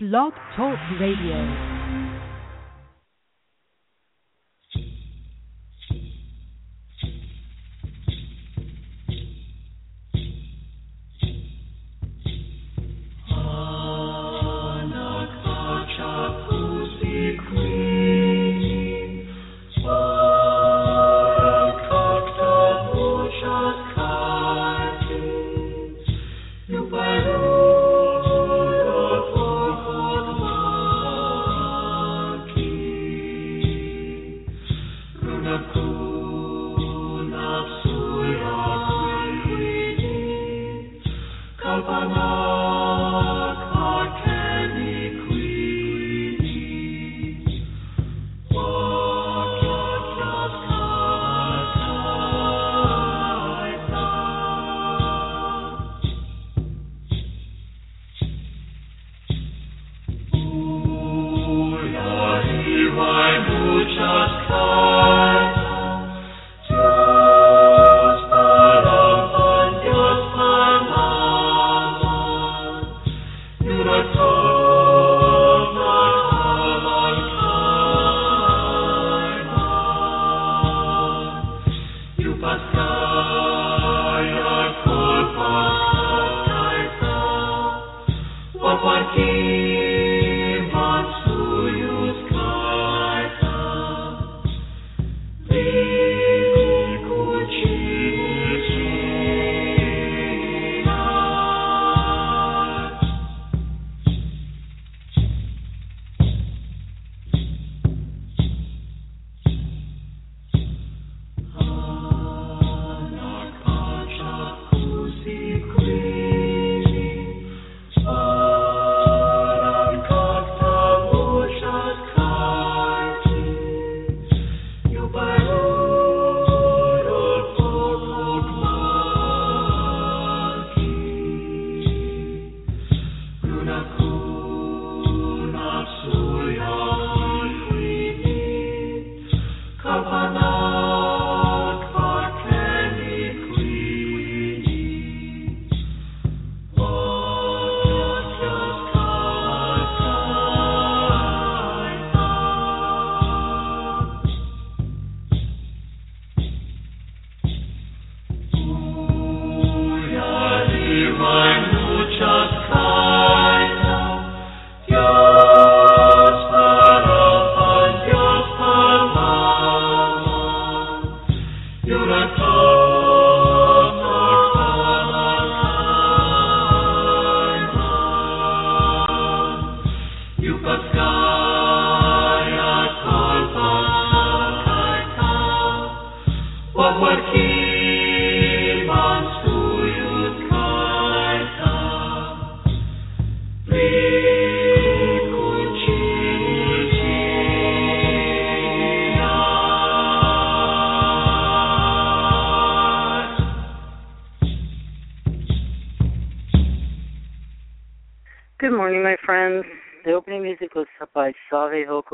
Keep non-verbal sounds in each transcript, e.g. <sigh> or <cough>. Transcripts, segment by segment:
Blog Talk Radio.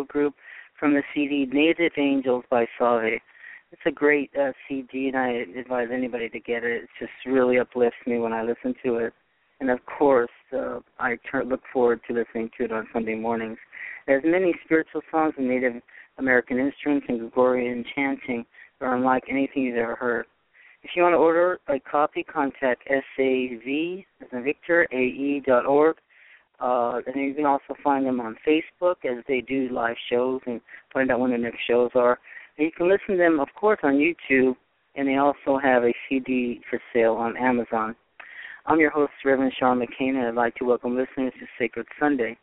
Group from the CD Native Angels by Salve. It's a great uh, CD, and I advise anybody to get it. It just really uplifts me when I listen to it. And of course, uh, I turn, look forward to listening to it on Sunday mornings. There's many spiritual songs and Native American instruments and Gregorian chanting that are unlike anything you've ever heard. If you want to order a copy, contact SAV as in Victor, AE dot org uh, and you can also find them on Facebook as they do live shows and find out when the next shows are. And you can listen to them, of course, on YouTube, and they also have a CD for sale on Amazon. I'm your host, Reverend Sean McCain, and I'd like to welcome listeners to Sacred Sunday.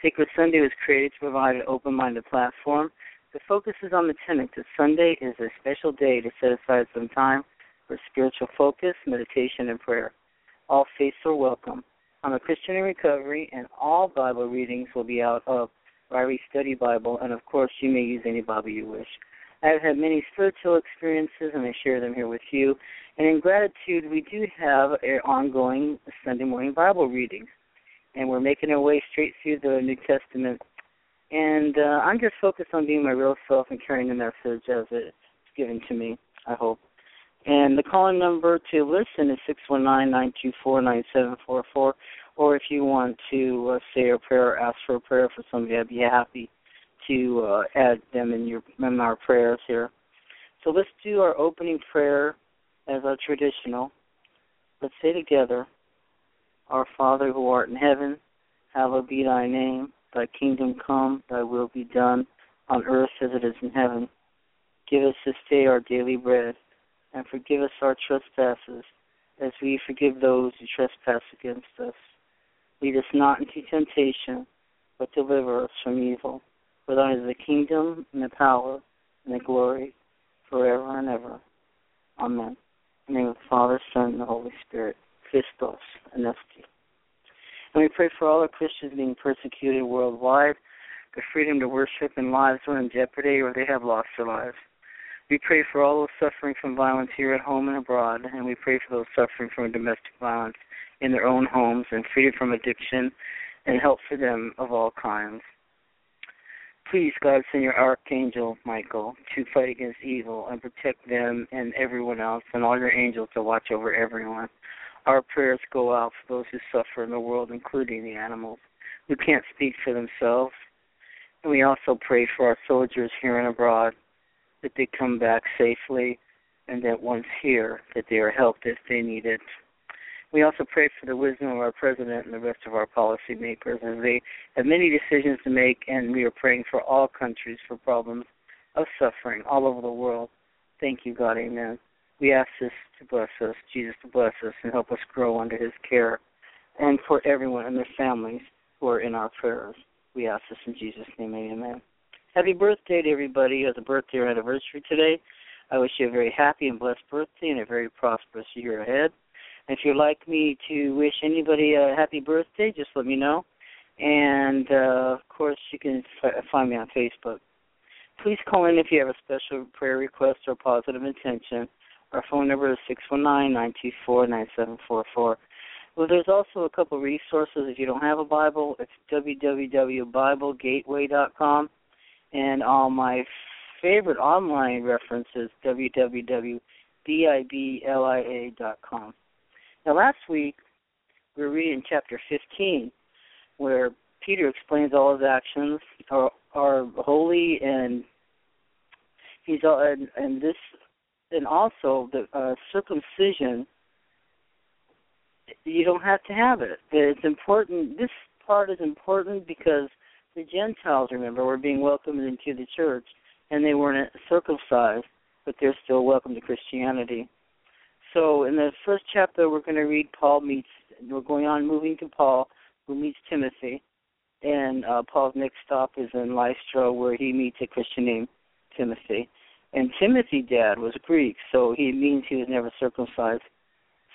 Sacred Sunday was created to provide an open-minded platform that focuses on the tenet that Sunday is a special day to set aside some time for spiritual focus, meditation, and prayer. All faiths are welcome. I'm a Christian in recovery, and all Bible readings will be out of Ryrie Study Bible, and of course, you may use any Bible you wish. I have had many spiritual experiences, and I share them here with you. And in gratitude, we do have an ongoing Sunday morning Bible reading, and we're making our way straight through the New Testament. And uh, I'm just focused on being my real self and carrying the message as it's given to me. I hope. And the calling number to listen is six one nine nine two four nine seven four four, or if you want to uh, say a prayer or ask for a prayer for somebody, I'd be happy to uh, add them in your in our prayers here. So let's do our opening prayer as our traditional. Let's say together, Our Father who art in heaven, hallowed be thy name. Thy kingdom come, thy will be done, on earth as it is in heaven. Give us this day our daily bread, and forgive us our trespasses, as we forgive those who trespass against us. Lead us not into temptation, but deliver us from evil. For thine is the kingdom, and the power, and the glory, forever and ever. Amen. In the name of the Father, Son, and the Holy Spirit. Christos, Anesti. And we pray for all the Christians being persecuted worldwide, the freedom to worship and lives are in jeopardy or they have lost their lives. We pray for all those suffering from violence here at home and abroad, and we pray for those suffering from domestic violence in their own homes and freedom from addiction and help for them of all kinds. Please, God, send your archangel Michael to fight against evil and protect them and everyone else, and all your angels to watch over everyone. Our prayers go out for those who suffer in the world, including the animals who can't speak for themselves. And we also pray for our soldiers here and abroad that they come back safely and that once here that they are helped if they need it. We also pray for the wisdom of our president and the rest of our policymakers as they have many decisions to make, and we are praying for all countries for problems of suffering all over the world. Thank you, God. Amen. We ask this to bless us, Jesus to bless us, and help us grow under his care, and for everyone and their families who are in our prayers. We ask this in Jesus' name. Amen. Happy birthday to everybody who has a birthday or anniversary today. I wish you a very happy and blessed birthday and a very prosperous year ahead. If you'd like me to wish anybody a happy birthday, just let me know. And uh, of course, you can f- find me on Facebook. Please call in if you have a special prayer request or positive intention. Our phone number is six one nine nine two four nine seven four four. Well, there's also a couple resources if you don't have a Bible. It's www.biblegateway.com, and all my favorite online references www.biblia.com. Now, last week we were reading chapter 15, where Peter explains all his actions are, are holy, and he's and, and this, and also the uh, circumcision. You don't have to have it. It's important. This part is important because the Gentiles, remember, were being welcomed into the church, and they weren't circumcised, but they're still welcome to Christianity. So in the first chapter, we're going to read Paul meets. We're going on moving to Paul, who meets Timothy, and uh, Paul's next stop is in Lystra, where he meets a Christian named Timothy. And Timothy's dad was Greek, so he means he was never circumcised.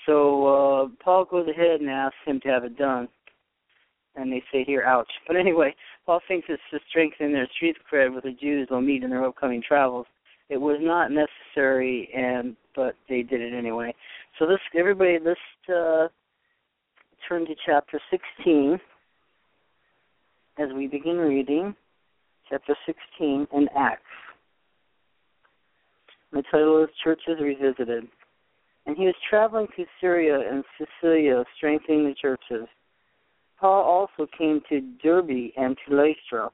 So uh, Paul goes ahead and asks him to have it done. And they say here, ouch. But anyway, Paul thinks it's to strengthen their street cred with the Jews they'll meet in their upcoming travels. It was not necessary, and but they did it anyway. So this, everybody, let's uh, turn to chapter 16 as we begin reading chapter 16 in Acts. The title is Churches Revisited. And he was traveling to Syria and Cilicia, strengthening the churches. Paul also came to Derbe and to Lystra,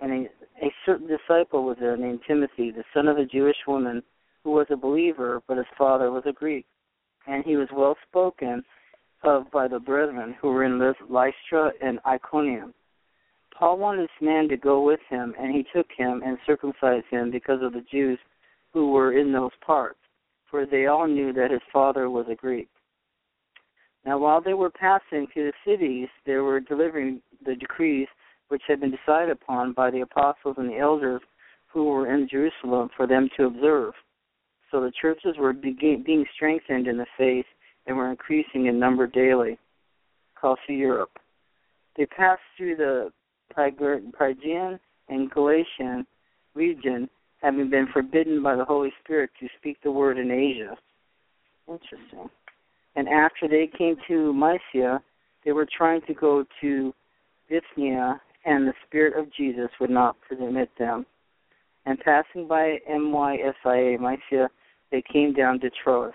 and a, a certain disciple was there named Timothy, the son of a Jewish woman, who was a believer, but his father was a Greek. And he was well spoken of by the brethren who were in Lystra and Iconium. Paul wanted this man to go with him, and he took him and circumcised him because of the Jews who were in those parts, for they all knew that his father was a Greek. Now, while they were passing through the cities, they were delivering the decrees which had been decided upon by the apostles and the elders who were in Jerusalem for them to observe. So the churches were being strengthened in the faith and were increasing in number daily. Across Europe, they passed through the Phrygian and Galatian region, having been forbidden by the Holy Spirit to speak the word in Asia. Interesting. And after they came to Mysia, they were trying to go to Bithynia, and the Spirit of Jesus would not permit them. And passing by Mysia, Mysia, they came down to Troas.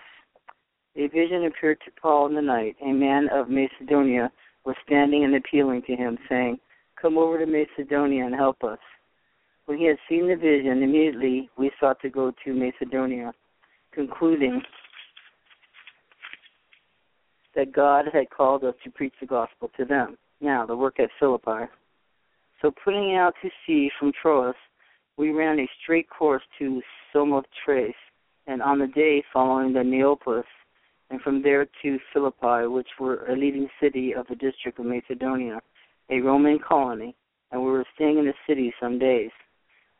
A vision appeared to Paul in the night. A man of Macedonia was standing and appealing to him, saying, Come over to Macedonia and help us. When he had seen the vision, immediately we sought to go to Macedonia, concluding that God had called us to preach the gospel to them. Now, the work at Philippi. So, putting out to sea from Troas, we ran a straight course to Samothrace, and on the day following the Neapolis, and from there to Philippi, which were a leading city of the district of Macedonia, a Roman colony, and we were staying in the city some days.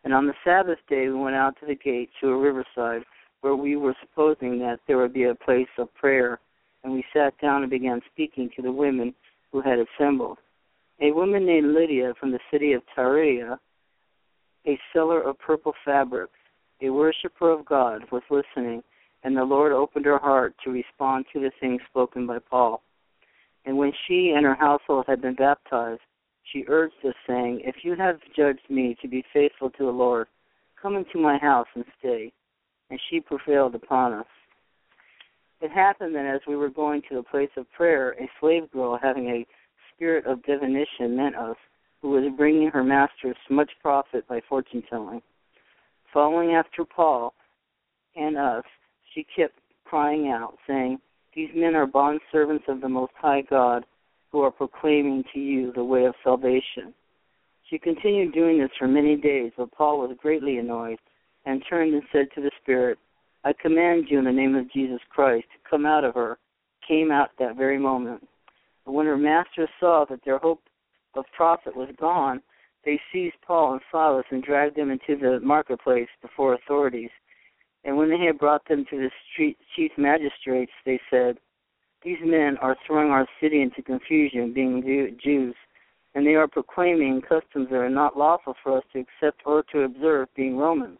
And on the Sabbath day we went out to the gate to a riverside, where we were supposing that there would be a place of prayer, and we sat down and began speaking to the women who had assembled. A woman named Lydia from the city of Tyre, a seller of purple fabrics, a worshiper of God, was listening and the Lord opened her heart to respond to the things spoken by Paul. And when she and her household had been baptized, she urged us, saying, If you have judged me to be faithful to the Lord, come into my house and stay. And she prevailed upon us. It happened that as we were going to the place of prayer, a slave girl having a spirit of divination met us, who was bringing her masters much profit by fortune telling. Following after Paul and us, she kept crying out, saying, These men are bondservants of the Most High God, who are proclaiming to you the way of salvation. She continued doing this for many days, but Paul was greatly annoyed, and turned and said to the Spirit, I command you in the name of Jesus Christ come out of her. Came out that very moment. But when her masters saw that their hope of profit was gone, they seized Paul and Silas and dragged them into the marketplace before authorities. And when they had brought them to the street, chief magistrates, they said, These men are throwing our city into confusion, being Jews, and they are proclaiming customs that are not lawful for us to accept or to observe, being Romans.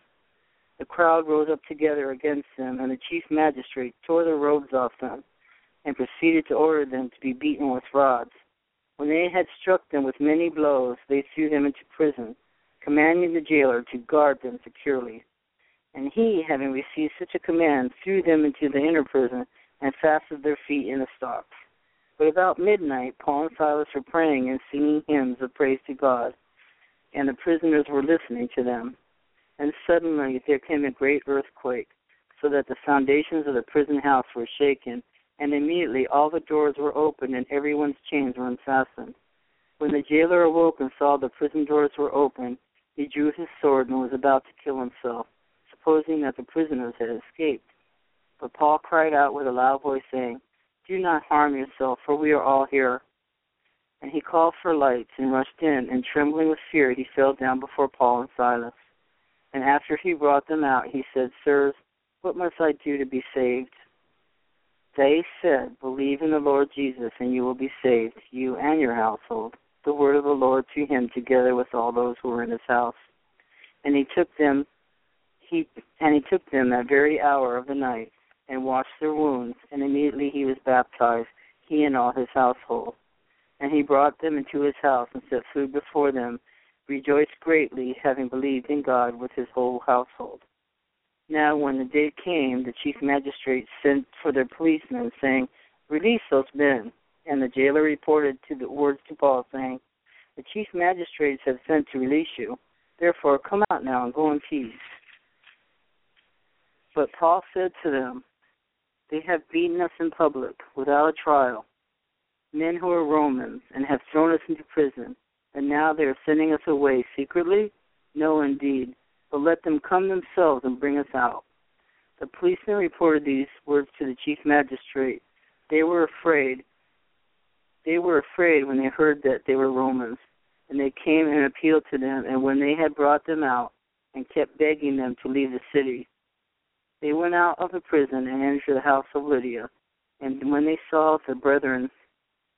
The crowd rose up together against them, and the chief magistrate tore their robes off them, and proceeded to order them to be beaten with rods. When they had struck them with many blows, they threw them into prison, commanding the jailer to guard them securely. And he, having received such a command, threw them into the inner prison and fastened their feet in the stocks. But about midnight, Paul and Silas were praying and singing hymns of praise to God, and the prisoners were listening to them. And suddenly there came a great earthquake, so that the foundations of the prison house were shaken, and immediately all the doors were opened and everyone's chains were unfastened. When the jailer awoke and saw the prison doors were open, he drew his sword and was about to kill himself supposing that the prisoners had escaped. But Paul cried out with a loud voice, saying, Do not harm yourself, for we are all here. And he called for lights and rushed in, and trembling with fear, he fell down before Paul and Silas. And after he brought them out, he said, Sirs, what must I do to be saved? They said, Believe in the Lord Jesus, and you will be saved, you and your household. The word of the Lord to him, together with all those who were in his house. And he took them he and he took them that very hour of the night and washed their wounds, and immediately he was baptized, he and all his household. And he brought them into his house and set food before them, rejoiced greatly, having believed in God with his whole household. Now, when the day came, the chief magistrate sent for their policemen, saying, Release those men. And the jailer reported to the words to Paul, saying, The chief magistrates have sent to release you. Therefore, come out now and go in peace. But Paul said to them, They have beaten us in public, without a trial, men who are Romans, and have thrown us into prison, and now they are sending us away secretly? No, indeed, but let them come themselves and bring us out. The policemen reported these words to the chief magistrate. They were afraid. They were afraid when they heard that they were Romans, and they came and appealed to them. And when they had brought them out and kept begging them to leave the city, they went out of the prison and entered the house of Lydia. And when they saw the brethren,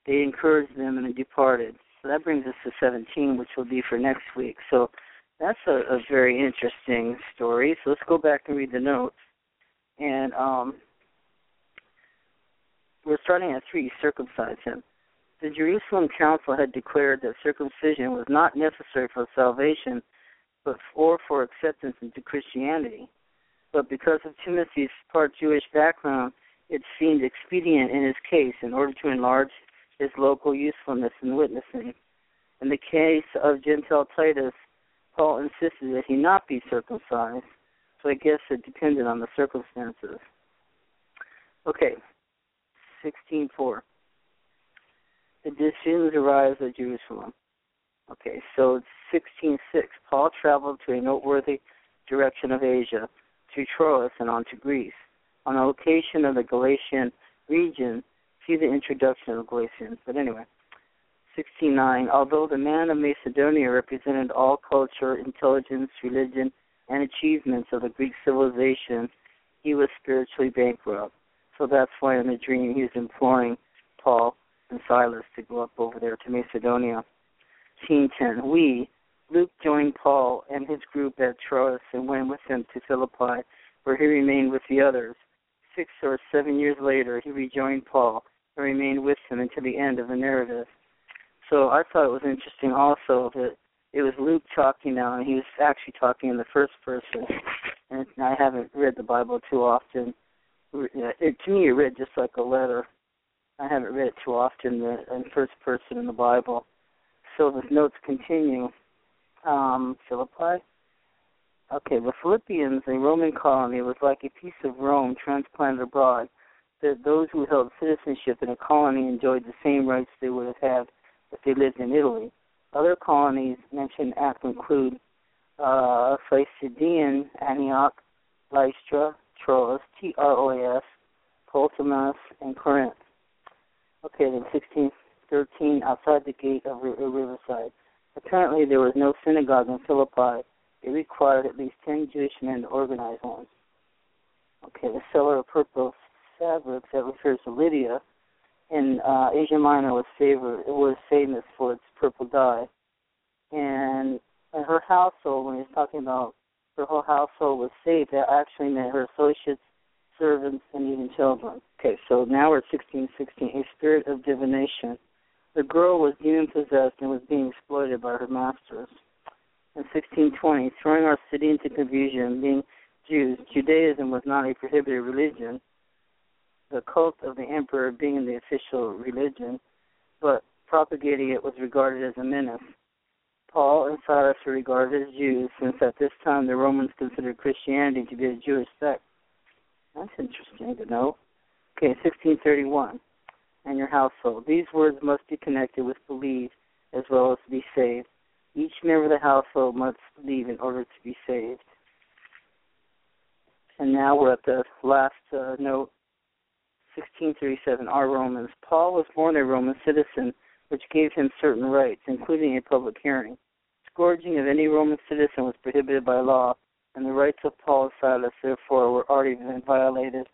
they encouraged them and departed. So that brings us to 17, which will be for next week. So that's a, a very interesting story. So let's go back and read the notes. And um, we're starting at 3 circumcise him. The Jerusalem Council had declared that circumcision was not necessary for salvation, but for, for acceptance into Christianity but because of Timothy's part Jewish background, it seemed expedient in his case, in order to enlarge his local usefulness in witnessing. In the case of Gentile Titus, Paul insisted that he not be circumcised, so I guess it depended on the circumstances. Okay, 16.4. The decisions arise at Jerusalem. Okay, so 16.6. Paul traveled to a noteworthy direction of Asia, to Troas and on to Greece. On the location of the Galatian region, see the introduction of Galatians. But anyway, 69. Although the man of Macedonia represented all culture, intelligence, religion, and achievements of the Greek civilization, he was spiritually bankrupt. So that's why in the dream he was imploring Paul and Silas to go up over there to Macedonia. 16:10. We, Luke joined Paul and his group at Troas and went with him to Philippi, where he remained with the others. Six or seven years later, he rejoined Paul and remained with him until the end of the narrative. So I thought it was interesting also that it was Luke talking now, and he was actually talking in the first person. And I haven't read the Bible too often. It, to me, it read just like a letter. I haven't read it too often the, in first person in the Bible. So the notes continue. Um, Philippi. Okay, the Philippians, a Roman colony, was like a piece of Rome transplanted abroad. That those who held citizenship in a colony enjoyed the same rights they would have had if they lived in Italy. Other colonies mentioned Acts include uh, Pisidian, Antioch, Lystra, Troas, T-R-O-S, Ptolemais, and Corinth. Okay, then 1613, outside the gate of Riverside. Apparently, there was no synagogue in Philippi. It required at least 10 Jewish men to organize one. Okay, the seller of purple fabrics that refers to Lydia in uh, Asia Minor was favor it was famous for its purple dye, and in her household, when he's talking about her whole household was saved, that actually meant her associates, servants, and even children. Okay, so now we're 1616, a spirit of divination. The girl was demon possessed and was being exploited by her masters. In 1620, throwing our city into confusion, being Jews, Judaism was not a prohibited religion the cult of the emperor being the official religion, but propagating it was regarded as a menace. Paul and Silas were regarded as Jews, since at this time the Romans considered Christianity to be a Jewish sect. That's interesting to know. Okay, 1631. And your household. These words must be connected with believe as well as be saved. Each member of the household must believe in order to be saved. And now we're at the last uh, note 1637 Our Romans. Paul was born a Roman citizen, which gave him certain rights, including a public hearing. Scourging of any Roman citizen was prohibited by law, and the rights of Paul and Silas, therefore, were already been violated.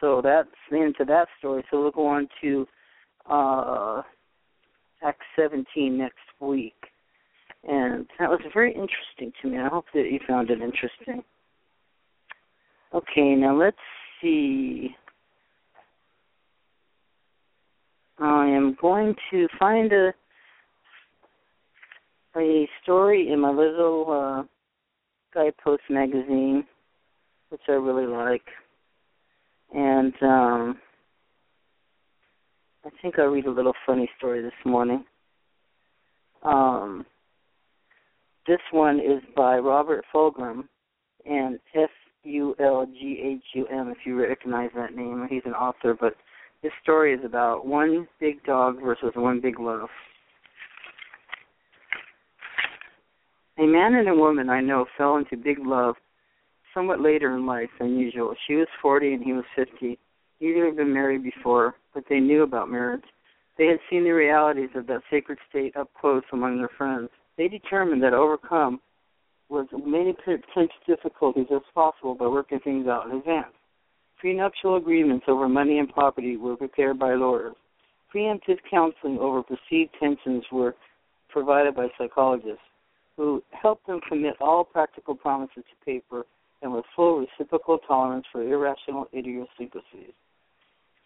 So that's the end to that story. So we'll go on to uh, Acts 17 next week. And that was very interesting to me. I hope that you found it interesting. Okay, now let's see. I am going to find a a story in my little uh, Guidepost magazine, which I really like, and um, I think I'll read a little funny story this morning. Um, this one is by Robert Fulghum, and F U L G H U M. If you recognize that name, he's an author, but this story is about one big dog versus one big loaf. A man and a woman I know fell into big love somewhat later in life than usual. She was 40 and he was 50. Neither had been married before, but they knew about marriage. They had seen the realities of that sacred state up close among their friends. They determined that overcome was as many potential difficulties as possible by working things out in advance. Prenuptial agreements over money and property were prepared by lawyers. Preemptive counseling over perceived tensions were provided by psychologists who helped them commit all practical promises to paper and with full reciprocal tolerance for irrational idiosyncrasies.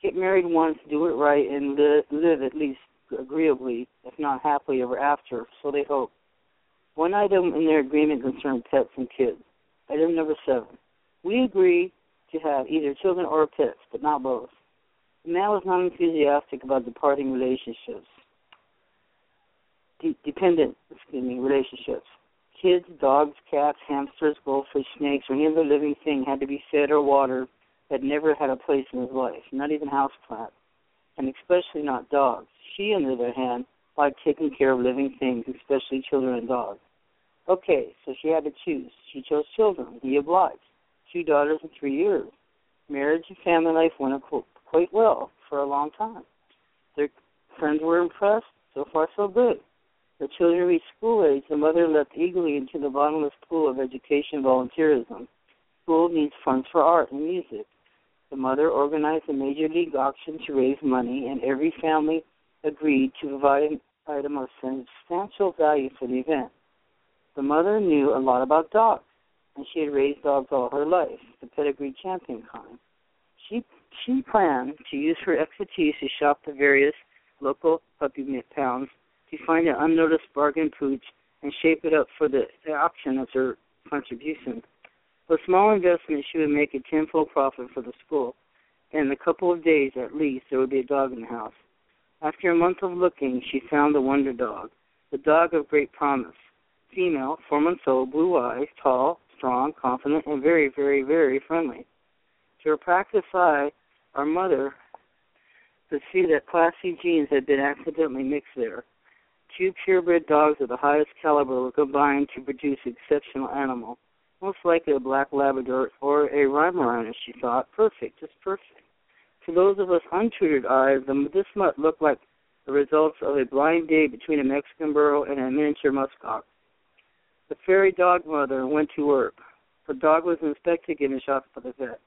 Get married once, do it right, and live, live at least agreeably, if not happily ever after, so they hope. One item in their agreement concerned pets and kids. Item number seven. We agree to have either children or pets, but not both. The man was not enthusiastic about departing relationships, de- dependent, excuse me, relationships. Kids, dogs, cats, hamsters, goldfish, snakes, or any other living thing had to be fed or watered that never had a place in his life, not even houseplants, and especially not dogs. She, on the other hand, liked taking care of living things, especially children and dogs. Okay, so she had to choose. She chose children. He obliged. Two daughters in three years. Marriage and family life went quite well for a long time. Their friends were impressed. So far, so good. The children reached school age. The mother leapt eagerly into the bottomless pool of education volunteerism. School needs funds for art and music. The mother organized a major league auction to raise money, and every family agreed to provide an item of substantial value for the event. The mother knew a lot about dogs, and she had raised dogs all her life, the pedigree champion kind. She she planned to use her expertise to shop the various local puppy pounds to find an unnoticed bargain pooch and shape it up for the, the auction as her contribution. A small investment, she would make a tenfold profit for the school. In a couple of days, at least, there would be a dog in the house. After a month of looking, she found the wonder dog, the dog of great promise. Female, four months old, blue eyes, tall, strong, confident, and very, very, very friendly. To her practiced eye, our mother could see that classy genes had been accidentally mixed there. Two purebred dogs of the highest caliber were combined to produce exceptional animal. Most likely a black Labrador or a Weimaraner, she thought. Perfect, just perfect. To those of us untutored eyes, this might look like the results of a blind date between a Mexican burro and a miniature muskox. The fairy dog mother went to work. The dog was inspected in and shot for the vet.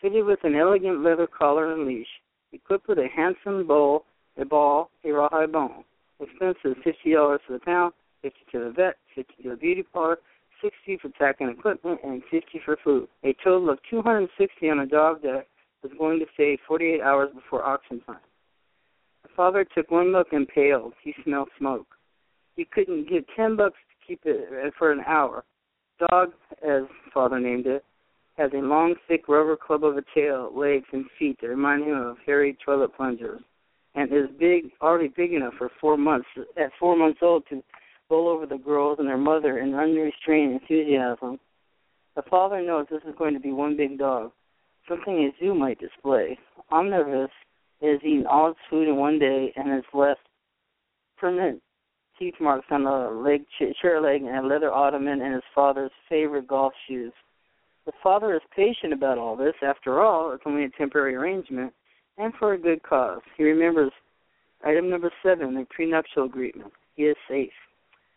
Fitted with an elegant leather collar and leash, equipped with a handsome bowl, a ball, a rawhide bone. Expensive fifty dollars for the pound, fifty to the vet, fifty to the beauty parlor, sixty for tack and equipment, and fifty for food. A total of two hundred and sixty on a dog that was going to stay forty eight hours before auction time. The father took one look and paled. He smelled smoke. He couldn't give ten bucks to keep it uh, for an hour. Dog, as father named it, has a long, thick rubber club of a tail, legs, and feet that remind him of hairy toilet plungers, and is big, already big enough for four months. At four months old, to bowl over the girls and their mother in unrestrained enthusiasm. The father knows this is going to be one big dog, something a zoo might display. Omnivores has eaten all its food in one day and has left permanent teeth marks on the leg, chair leg and a leather ottoman and his father's favorite golf shoes. The father is patient about all this. After all, it's only a temporary arrangement, and for a good cause. He remembers item number seven, the prenuptial agreement. He is safe.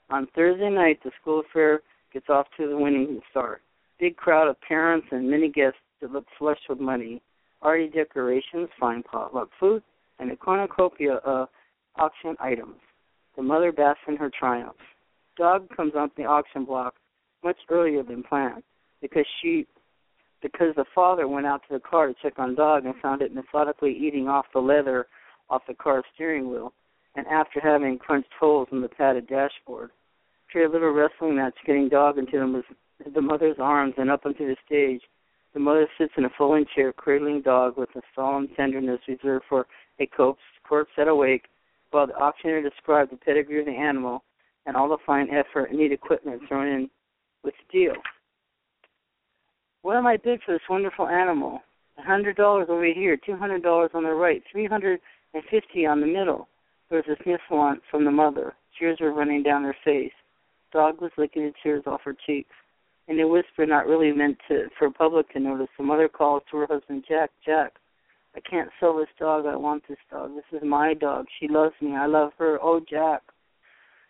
On Thursday night, the school fair gets off to the winning start. Big crowd of parents and many guests that look flush with money. Arty decorations, fine potluck food, and a cornucopia of auction items. The mother basks in her triumphs. Dog comes onto the auction block much earlier than planned because she because the father went out to the car to check on dog and found it methodically eating off the leather off the car's steering wheel and after having punched holes in the padded dashboard. After a little wrestling match getting dog into the, the mother's arms and up onto the stage, the mother sits in a folding chair cradling dog with a solemn tenderness reserved for a corpse, corpse at a wake, while the auctioneer described the pedigree of the animal and all the fine effort and neat equipment thrown in with steel. What am I bid for this wonderful animal? A hundred dollars over here, two hundred dollars on the right, three hundred and fifty on the middle. There was a sniffle from the mother. Tears were running down her face. Dog was licking the tears off her cheeks. In a whisper not really meant to for public to notice, the mother calls to her husband, Jack, Jack, I can't sell this dog. I want this dog. This is my dog. She loves me. I love her. Oh, Jack.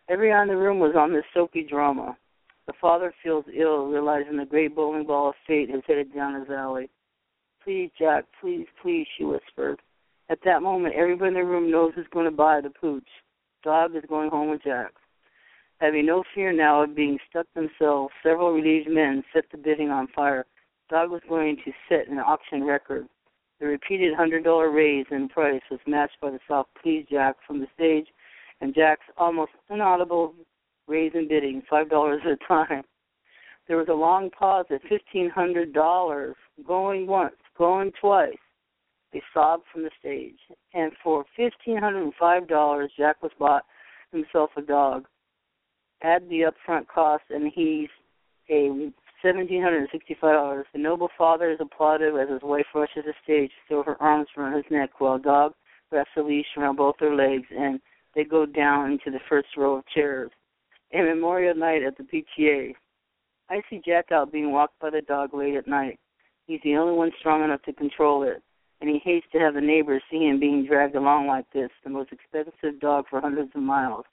Everyone in the room was on this soapy drama. The father feels ill, realizing the great bowling ball of fate has headed down his alley. Please, Jack, please, please, she whispered. At that moment, everybody in the room knows who's going to buy the pooch. Dog is going home with Jack. Having no fear now of being stuck themselves, several relieved men set the bidding on fire. Dog was going to set an auction record. The repeated hundred dollar raise in price was matched by the soft please Jack from the stage and Jack's almost inaudible raise in bidding, five dollars at a time. There was a long pause at fifteen hundred dollars, going once, going twice. They sobbed from the stage. And for $1,505, Jack was bought himself a dog. Add the upfront cost, and he's a $1,765. The noble father is applauded as his wife rushes the stage throw her arms around his neck while dog wraps a leash around both their legs, and they go down into the first row of chairs. A memorial night at the PTA. I see Jack out being walked by the dog late at night. He's the only one strong enough to control it, and he hates to have the neighbors see him being dragged along like this, the most expensive dog for hundreds of miles.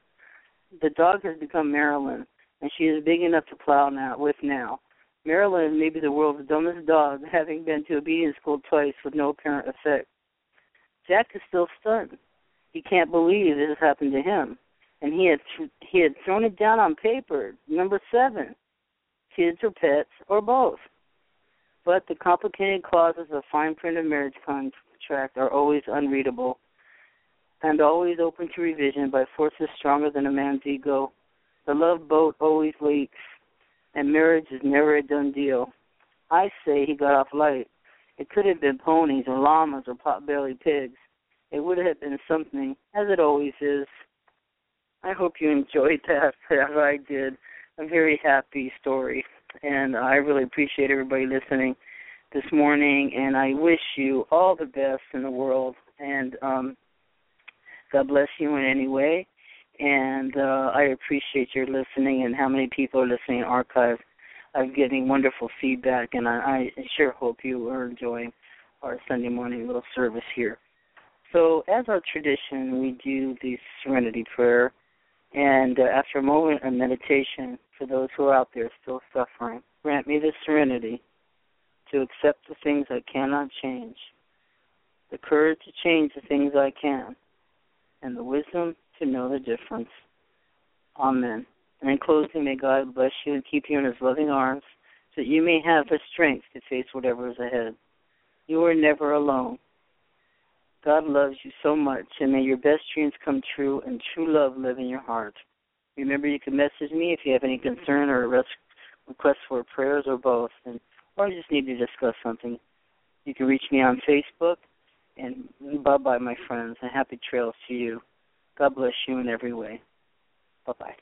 The dog has become Marilyn, and she is big enough to plow now with now. Marilyn may be the world's dumbest dog, <laughs> having been to obedience school twice with no apparent effect. Jack is still stunned. He can't believe this has happened to him, and he had th- he had thrown it down on paper. Number seven: kids or pets or both. But the complicated clauses of fine print of marriage contract are always unreadable and always open to revision by forces stronger than a man's ego. The love boat always leaks and marriage is never a done deal. I say he got off light. It could have been ponies or llamas or pot-bellied pigs. It would have been something, as it always is. I hope you enjoyed that, <laughs> as I did. A very happy story, and I really appreciate everybody listening this morning. And I wish you all the best in the world, and um, God bless you in any way and uh, I appreciate your listening and how many people are listening archive. I'm getting wonderful feedback, and I, I sure hope you are enjoying our Sunday morning little service here. So, as our tradition, we do the Serenity Prayer, and uh, after a moment of meditation, for those who are out there still suffering, grant me the serenity to accept the things I cannot change, the courage to change the things I can, and the wisdom to know the difference. Amen. And in closing, may God bless you and keep you in his loving arms so that you may have the strength to face whatever is ahead. You are never alone. God loves you so much, and may your best dreams come true and true love live in your heart. Remember, you can message me if you have any concern or request for prayers or both, and or just need to discuss something. You can reach me on Facebook, and bye bye, my friends, and happy trails to you. God bless you in every way. Bye bye.